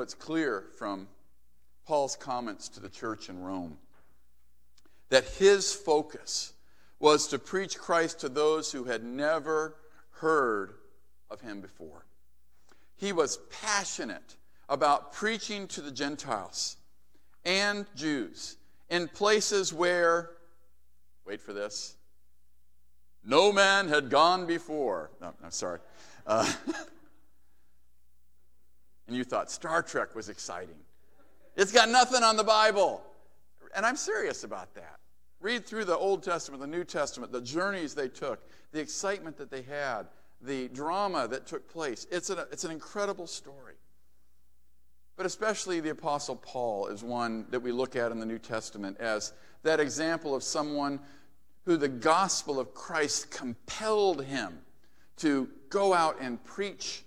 know, it's clear from Paul's comments to the church in Rome that his focus was to preach Christ to those who had never heard of him before. He was passionate about preaching to the Gentiles and Jews in places where, wait for this, no man had gone before. No, I'm sorry. Uh, and you thought Star Trek was exciting. It's got nothing on the Bible. And I'm serious about that. Read through the Old Testament, the New Testament, the journeys they took, the excitement that they had, the drama that took place. It's, an, it's an incredible story. But especially the Apostle Paul is one that we look at in the New Testament as that example of someone who the gospel of Christ compelled him to go out and preach,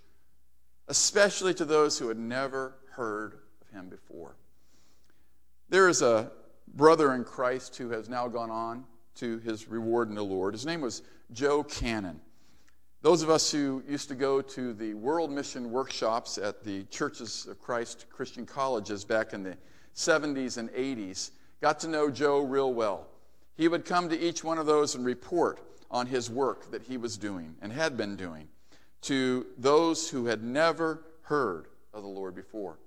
especially to those who had never heard of him before. There is a brother in Christ who has now gone on to his reward in the Lord. His name was Joe Cannon. Those of us who used to go to the World Mission workshops at the Churches of Christ Christian colleges back in the 70s and 80s got to know Joe real well. He would come to each one of those and report on his work that he was doing and had been doing to those who had never heard of the Lord before.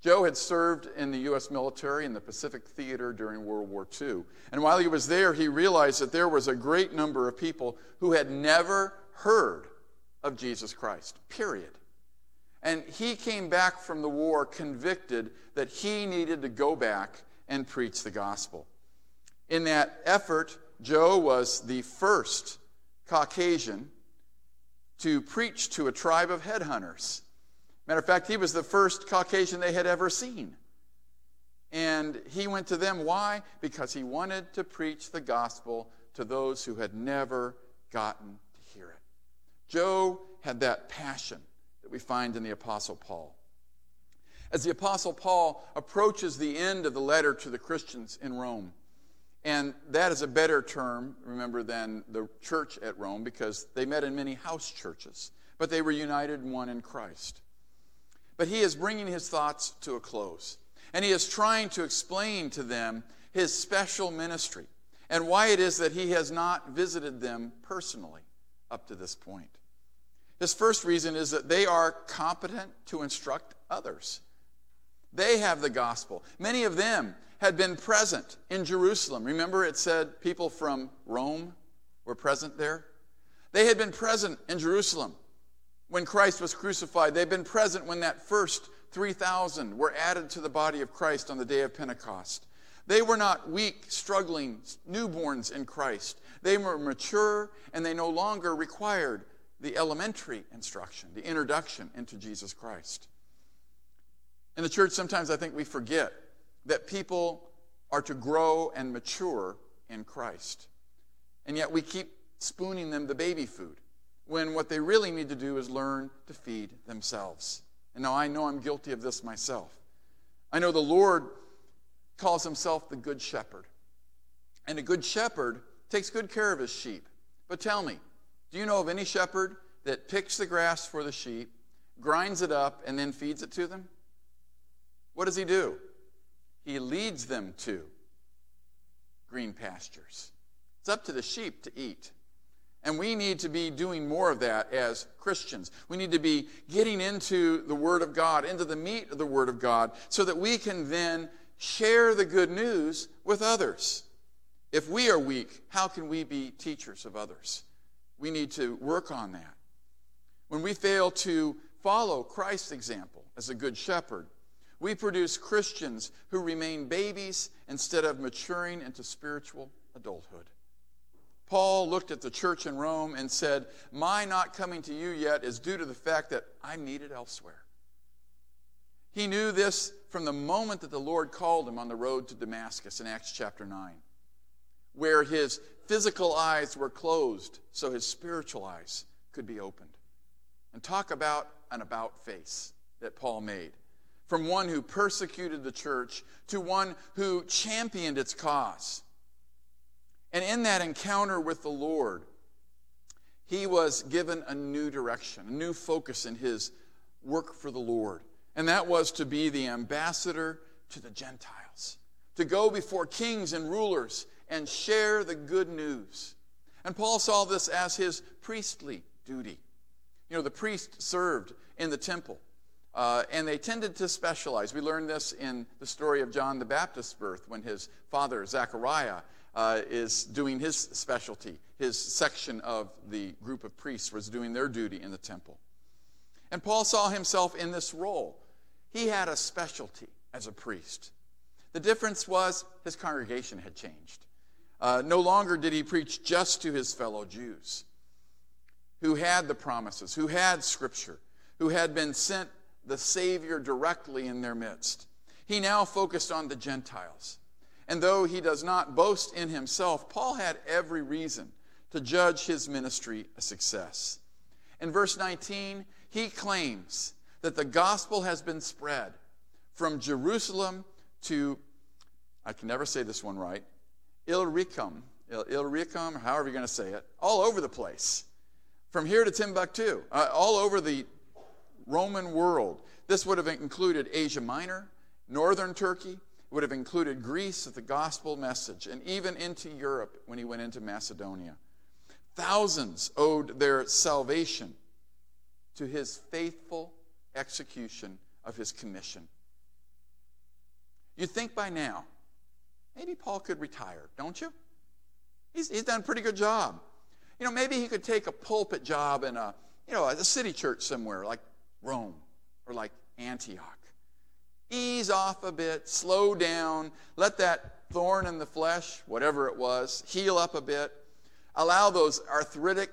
Joe had served in the U.S. military in the Pacific Theater during World War II. And while he was there, he realized that there was a great number of people who had never heard of Jesus Christ, period. And he came back from the war convicted that he needed to go back and preach the gospel. In that effort, Joe was the first Caucasian to preach to a tribe of headhunters. Matter of fact, he was the first Caucasian they had ever seen. And he went to them. Why? Because he wanted to preach the gospel to those who had never gotten to hear it. Joe had that passion that we find in the Apostle Paul. As the Apostle Paul approaches the end of the letter to the Christians in Rome, and that is a better term, remember, than the church at Rome because they met in many house churches, but they were united one in Christ. But he is bringing his thoughts to a close. And he is trying to explain to them his special ministry and why it is that he has not visited them personally up to this point. His first reason is that they are competent to instruct others. They have the gospel. Many of them had been present in Jerusalem. Remember, it said people from Rome were present there? They had been present in Jerusalem when Christ was crucified. They'd been present when that first 3,000 were added to the body of Christ on the day of Pentecost. They were not weak, struggling newborns in Christ. They were mature and they no longer required the elementary instruction, the introduction into Jesus Christ. In the church, sometimes I think we forget that people are to grow and mature in Christ. And yet we keep spooning them the baby food when what they really need to do is learn to feed themselves. And now I know I'm guilty of this myself. I know the Lord calls himself the Good Shepherd. And a good shepherd takes good care of his sheep. But tell me, do you know of any shepherd that picks the grass for the sheep, grinds it up, and then feeds it to them? What does he do? He leads them to green pastures. It's up to the sheep to eat. And we need to be doing more of that as Christians. We need to be getting into the Word of God, into the meat of the Word of God, so that we can then share the good news with others. If we are weak, how can we be teachers of others? We need to work on that. When we fail to follow Christ's example as a good shepherd, we produce Christians who remain babies instead of maturing into spiritual adulthood. Paul looked at the church in Rome and said, My not coming to you yet is due to the fact that I'm needed elsewhere. He knew this from the moment that the Lord called him on the road to Damascus in Acts chapter 9, where his physical eyes were closed so his spiritual eyes could be opened. And talk about an about face that Paul made. From one who persecuted the church to one who championed its cause and in that encounter with the Lord, he was given a new direction, a new focus in his work for the Lord. and that was to be the ambassador to the Gentiles, to go before kings and rulers and share the good news. And Paul saw this as his priestly duty. You know, the priest served in the temple, uh, and they tended to specialize. We learned this in the story of John the Baptist's birth when his father, Zechariah, uh, is doing his specialty. His section of the group of priests was doing their duty in the temple. And Paul saw himself in this role. He had a specialty as a priest. The difference was his congregation had changed. Uh, no longer did he preach just to his fellow Jews who had the promises, who had Scripture, who had been sent the Savior directly in their midst. He now focused on the Gentiles. And though he does not boast in himself, Paul had every reason to judge his ministry a success. In verse 19, he claims that the gospel has been spread from Jerusalem to, I can never say this one right, Illyricum, Illyricum, however you're going to say it, all over the place. From here to Timbuktu, uh, all over the Roman world. This would have included Asia Minor, northern Turkey, it would have included Greece with the gospel message, and even into Europe when he went into Macedonia. Thousands owed their salvation to his faithful execution of his commission. You'd think by now, maybe Paul could retire, don't you? He's, he's done a pretty good job. You know, maybe he could take a pulpit job in a, you know, a city church somewhere like Rome or like Antioch. Ease off a bit, slow down, let that thorn in the flesh, whatever it was, heal up a bit. Allow those arthritic,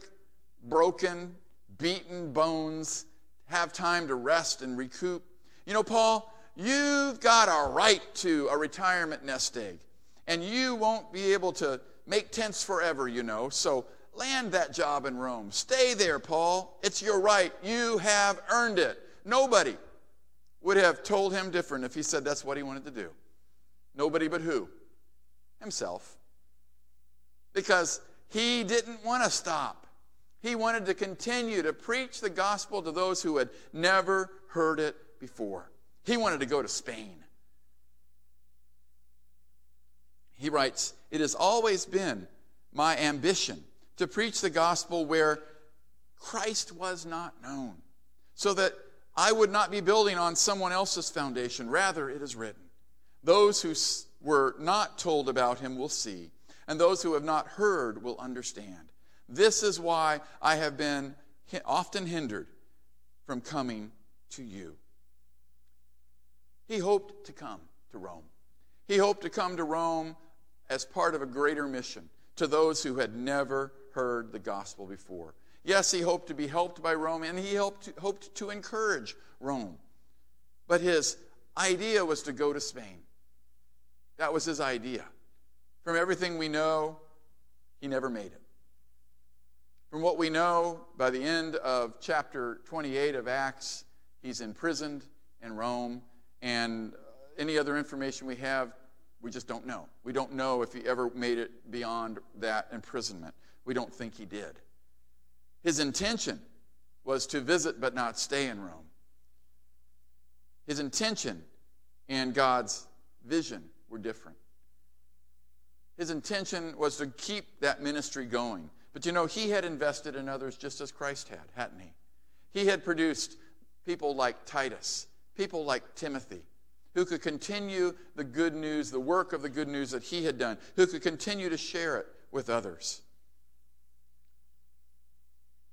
broken, beaten bones have time to rest and recoup. You know, Paul, you've got a right to a retirement nest egg, and you won't be able to make tents forever, you know. So land that job in Rome. Stay there, Paul. It's your right. You have earned it. Nobody would have told him different if he said that's what he wanted to do. Nobody but who? Himself. Because he didn't want to stop. He wanted to continue to preach the gospel to those who had never heard it before. He wanted to go to Spain. He writes, It has always been my ambition to preach the gospel where Christ was not known, so that I would not be building on someone else's foundation. Rather, it is written, Those who were not told about him will see, and those who have not heard will understand. This is why I have been often hindered from coming to you. He hoped to come to Rome. He hoped to come to Rome as part of a greater mission to those who had never heard the gospel before. Yes, he hoped to be helped by Rome, and he to, hoped to encourage Rome. But his idea was to go to Spain. That was his idea. From everything we know, he never made it. From what we know, by the end of chapter 28 of Acts, he's imprisoned in Rome, and any other information we have, we just don't know. We don't know if he ever made it beyond that imprisonment. We don't think he did. His intention was to visit but not stay in Rome. His intention and God's vision were different. His intention was to keep that ministry going. But you know, he had invested in others just as Christ had, hadn't he? He had produced people like Titus, people like Timothy, who could continue the good news, the work of the good news that he had done, who could continue to share it with others.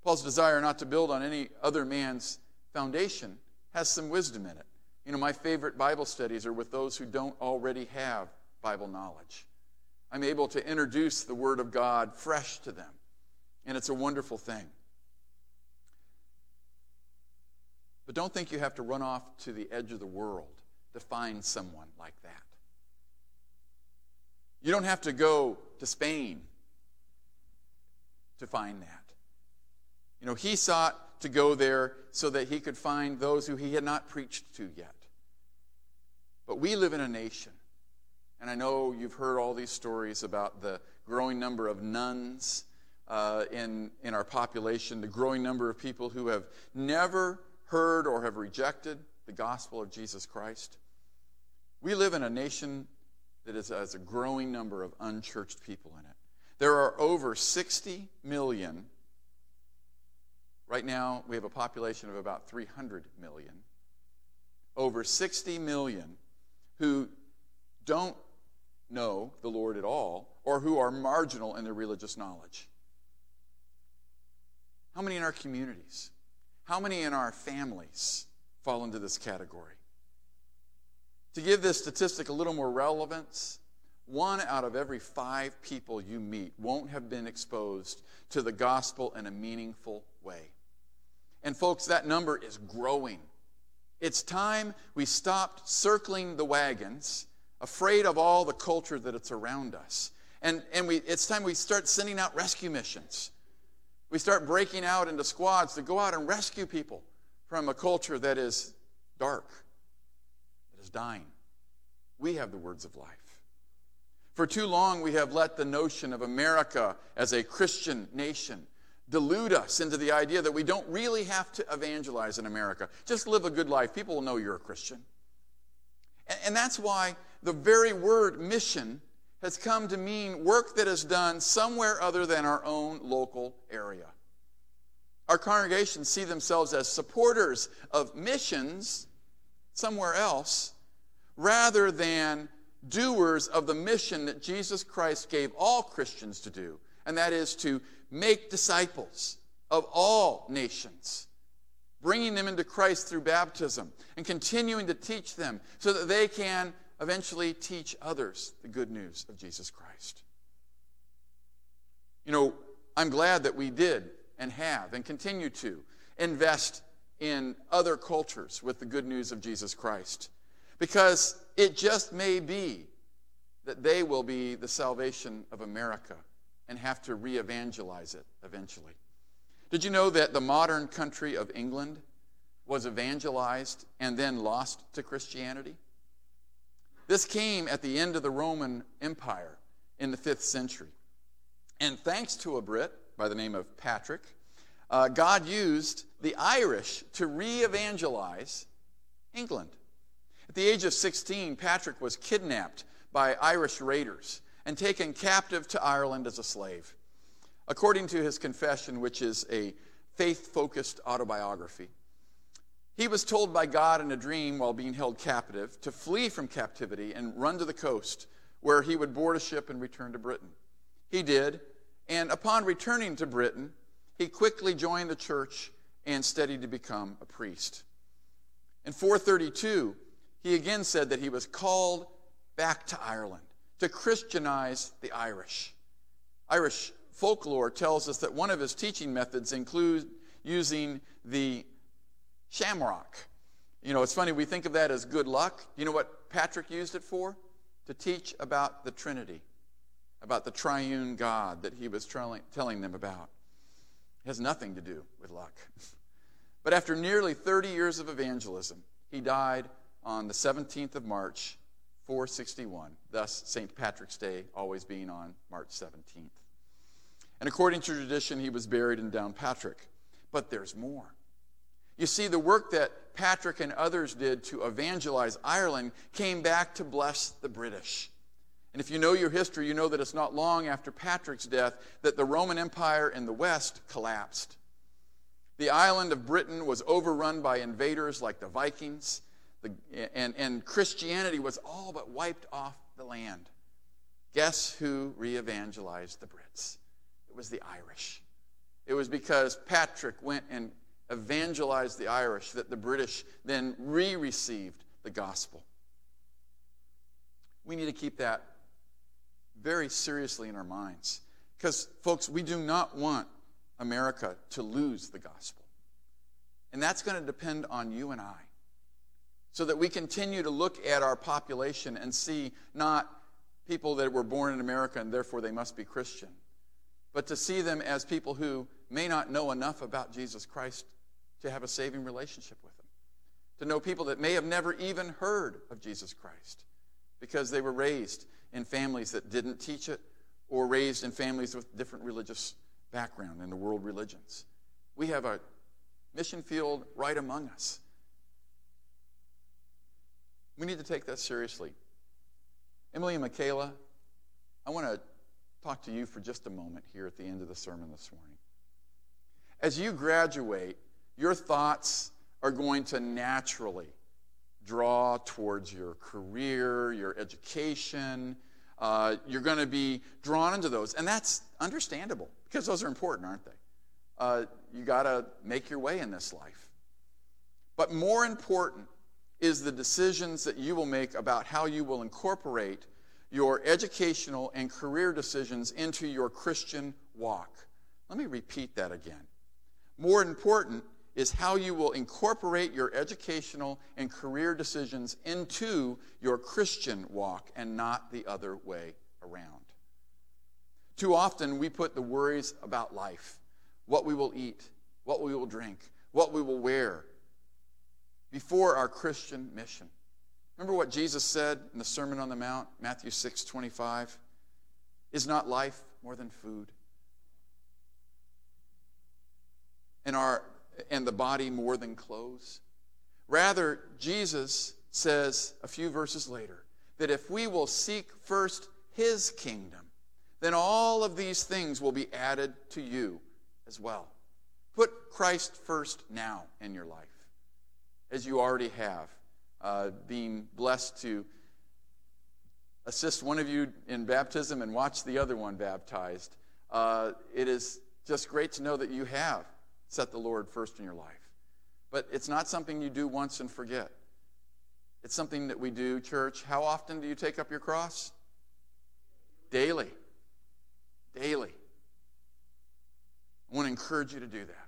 Paul's desire not to build on any other man's foundation has some wisdom in it. You know, my favorite Bible studies are with those who don't already have Bible knowledge. I'm able to introduce the Word of God fresh to them, and it's a wonderful thing. But don't think you have to run off to the edge of the world to find someone like that. You don't have to go to Spain to find that. You know, he sought to go there so that he could find those who he had not preached to yet. But we live in a nation, and I know you've heard all these stories about the growing number of nones uh, in, in our population, the growing number of people who have never heard or have rejected the gospel of Jesus Christ. We live in a nation that is, has a growing number of unchurched people in it. There are over 60 million. Right now, we have a population of about 300 million. Over 60 million who don't know the Lord at all or who are marginal in their religious knowledge. How many in our communities? How many in our families fall into this category? To give this statistic a little more relevance, one out of every five people you meet won't have been exposed to the gospel in a meaningful way. And, folks, that number is growing. It's time we stopped circling the wagons, afraid of all the culture that it's around us. And, and we, it's time we start sending out rescue missions. We start breaking out into squads to go out and rescue people from a culture that is dark, that is dying. We have the words of life. For too long, we have let the notion of America as a Christian nation delude us into the idea that we don't really have to evangelize in America. Just live a good life. People will know you're a Christian. And, and that's why the very word mission has come to mean work that is done somewhere other than our own local area. Our congregations see themselves as supporters of missions somewhere else rather than doers of the mission that Jesus Christ gave all Christians to do, and that is to make disciples of all nations, bringing them into Christ through baptism and continuing to teach them so that they can eventually teach others the good news of Jesus Christ. You know, I'm glad that we did and have and continue to invest in other cultures with the good news of Jesus Christ because it just may be that they will be the salvation of America and have to re evangelize it eventually. Did you know that the modern country of England was evangelized and then lost to Christianity? This came at the end of the Roman Empire in the 5th century. And thanks to a Brit by the name of Patrick, uh, God used the Irish to re evangelize England. At the age of 16, Patrick was kidnapped by Irish raiders and taken captive to Ireland as a slave. According to his confession, which is a faith focused autobiography, he was told by God in a dream while being held captive to flee from captivity and run to the coast where he would board a ship and return to Britain. He did, and upon returning to Britain, he quickly joined the church and studied to become a priest. In 432, he again said that he was called back to Ireland to Christianize the Irish. Irish folklore tells us that one of his teaching methods includes using the shamrock. You know, it's funny, we think of that as good luck. You know what Patrick used it for? To teach about the Trinity, about the triune God that he was telling them about. It has nothing to do with luck. But after nearly 30 years of evangelism, he died on the 17th of March, 461, thus St. Patrick's Day always being on March 17th. And according to tradition, he was buried in Downpatrick. But there's more. You see, the work that Patrick and others did to evangelize Ireland came back to bless the British. And if you know your history, you know that it's not long after Patrick's death that the Roman Empire in the West collapsed. The island of Britain was overrun by invaders like the Vikings, the, and, and Christianity was all but wiped off the land. Guess who re evangelized the Brits? It was the Irish. It was because Patrick went and evangelized the Irish that the British then re received the gospel. We need to keep that very seriously in our minds. Because, folks, we do not want America to lose the gospel. And that's going to depend on you and I. So that we continue to look at our population and see not people that were born in America and therefore they must be Christian, but to see them as people who may not know enough about Jesus Christ to have a saving relationship with Him. To know people that may have never even heard of Jesus Christ because they were raised in families that didn't teach it or raised in families with different religious background in the world religions. We have a mission field right among us. We need to take that seriously. Emily and Michaela, I want to talk to you for just a moment here at the end of the sermon this morning. As you graduate, your thoughts are going to naturally draw towards your career, your education. Uh, you're going to be drawn into those. And that's understandable because those are important, aren't they? Uh, you got to make your way in this life. But more important is the decisions that you will make about how you will incorporate your educational and career decisions into your Christian walk. Let me repeat that again. More important is how you will incorporate your educational and career decisions into your Christian walk and not the other way around. Too often, we put the worries about life, what we will eat, what we will drink, what we will wear, before our Christian mission. Remember what Jesus said in the Sermon on the Mount, Matthew 6 25? Is not life more than food? And, our, and the body more than clothes? Rather, Jesus says a few verses later that if we will seek first his kingdom, then all of these things will be added to you as well. Put Christ first now in your life, as you already have, uh, being blessed to assist one of you in baptism and watch the other one baptized. Uh, it is just great to know that you have set the Lord first in your life. But it's not something you do once and forget. It's something that we do, church. How often do you take up your cross? Daily. Daily. I want to encourage you to do that.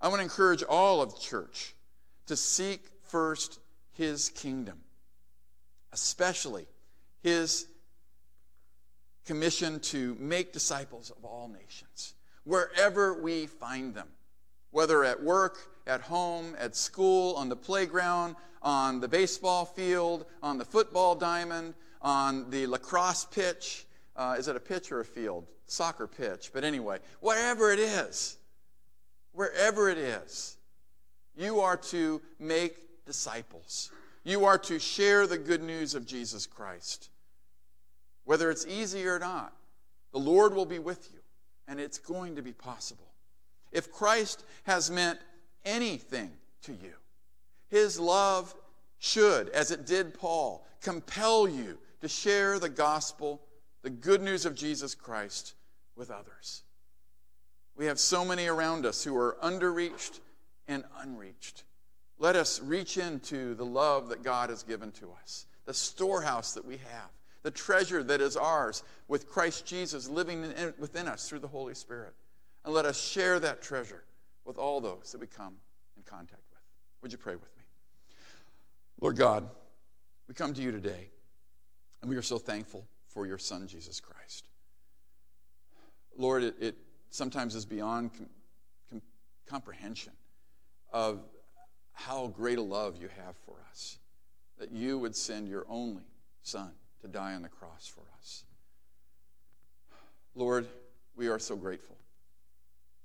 I want to encourage all of church to seek first his kingdom, especially his commission to make disciples of all nations, wherever we find them whether at work, at home, at school, on the playground, on the baseball field, on the football diamond, on the lacrosse pitch. Uh, is it a pitch or a field? Soccer pitch. But anyway, wherever it is, wherever it is, you are to make disciples. You are to share the good news of Jesus Christ. Whether it's easy or not, the Lord will be with you, and it's going to be possible if Christ has meant anything to you, his love should, as it did Paul, compel you to share the gospel, the good news of Jesus Christ, with others. We have so many around us who are underreached and unreached. Let us reach into the love that God has given to us, the storehouse that we have, the treasure that is ours with Christ Jesus living within us through the Holy Spirit. And let us share that treasure with all those that we come in contact with. Would you pray with me? Lord God, we come to you today, and we are so thankful for your Son, Jesus Christ. Lord, it, it sometimes is beyond com- com- comprehension of how great a love you have for us, that you would send your only Son to die on the cross for us. Lord, we are so grateful.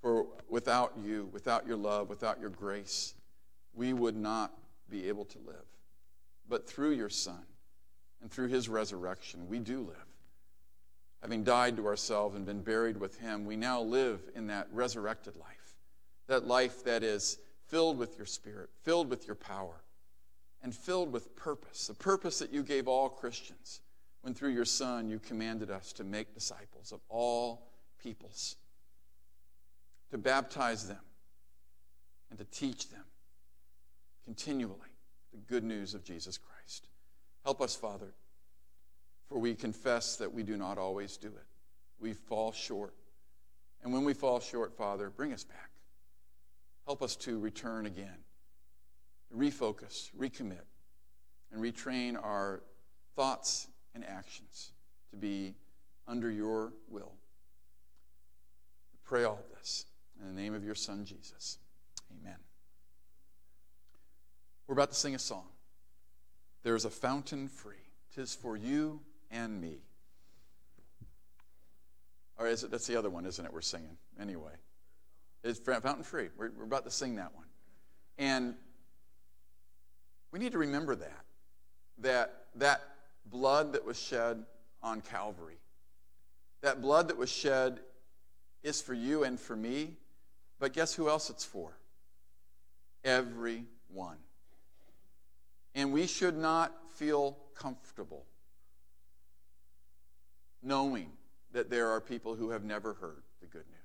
For without you, without your love, without your grace, we would not be able to live. But through your Son and through his resurrection, we do live. Having died to ourselves and been buried with him, we now live in that resurrected life. That life that is filled with your spirit, filled with your power, and filled with purpose. The purpose that you gave all Christians when through your Son you commanded us to make disciples of all peoples to baptize them and to teach them continually the good news of Jesus Christ. Help us, Father, for we confess that we do not always do it. We fall short. And when we fall short, Father, bring us back. Help us to return again, refocus, recommit, and retrain our thoughts and actions to be under your will. We pray all of this in the name of your Son, Jesus. Amen. We're about to sing a song. There is a fountain free. Tis for you and me. Or is it? That's the other one, isn't it? We're singing anyway. It's fountain free. We're, we're about to sing that one, and we need to remember that. that that blood that was shed on Calvary, that blood that was shed is for you and for me, but guess who else it's for? Everyone. And we should not feel comfortable knowing that there are people who have never heard the good news.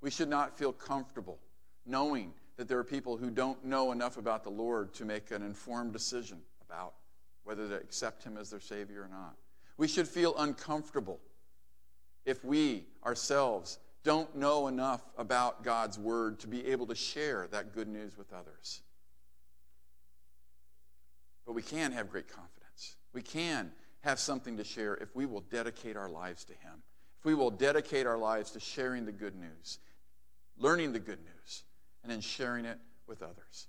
We should not feel comfortable knowing that there are people who don't know enough about the Lord to make an informed decision about whether to accept Him as their Savior or not. We should feel uncomfortable if we ourselves don't know enough about God's Word to be able to share that good news with others. But we can have great confidence. We can have something to share if we will dedicate our lives to Him. If we will dedicate our lives to sharing the good news, learning the good news, and then sharing it with others.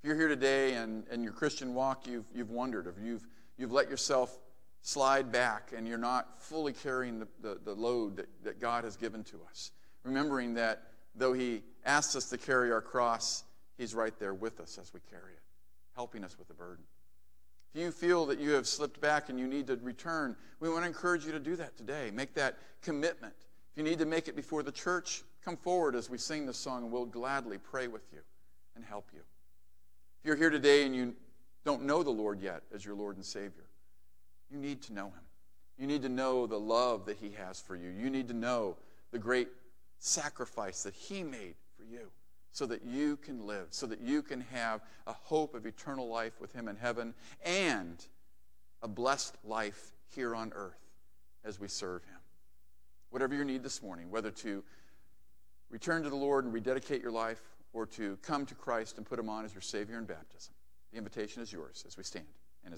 If you're here today and in your Christian walk, you've, you've wondered, or you've, you've let yourself slide back and you're not fully carrying the, the, the load that, that God has given to us, remembering that though He asks us to carry our cross, He's right there with us as we carry it, helping us with the burden. If you feel that you have slipped back and you need to return, we want to encourage you to do that today. Make that commitment. You need to make it before the church, come forward as we sing this song and we'll gladly pray with you and help you. If you're here today and you don't know the Lord yet as your Lord and Savior, you need to know Him. You need to know the love that He has for you. You need to know the great sacrifice that He made for you so that you can live, so that you can have a hope of eternal life with Him in heaven and a blessed life here on earth as we serve Him. Whatever your need this morning, whether to return to the Lord and rededicate your life or to come to Christ and put Him on as your Savior in baptism, the invitation is yours as we stand.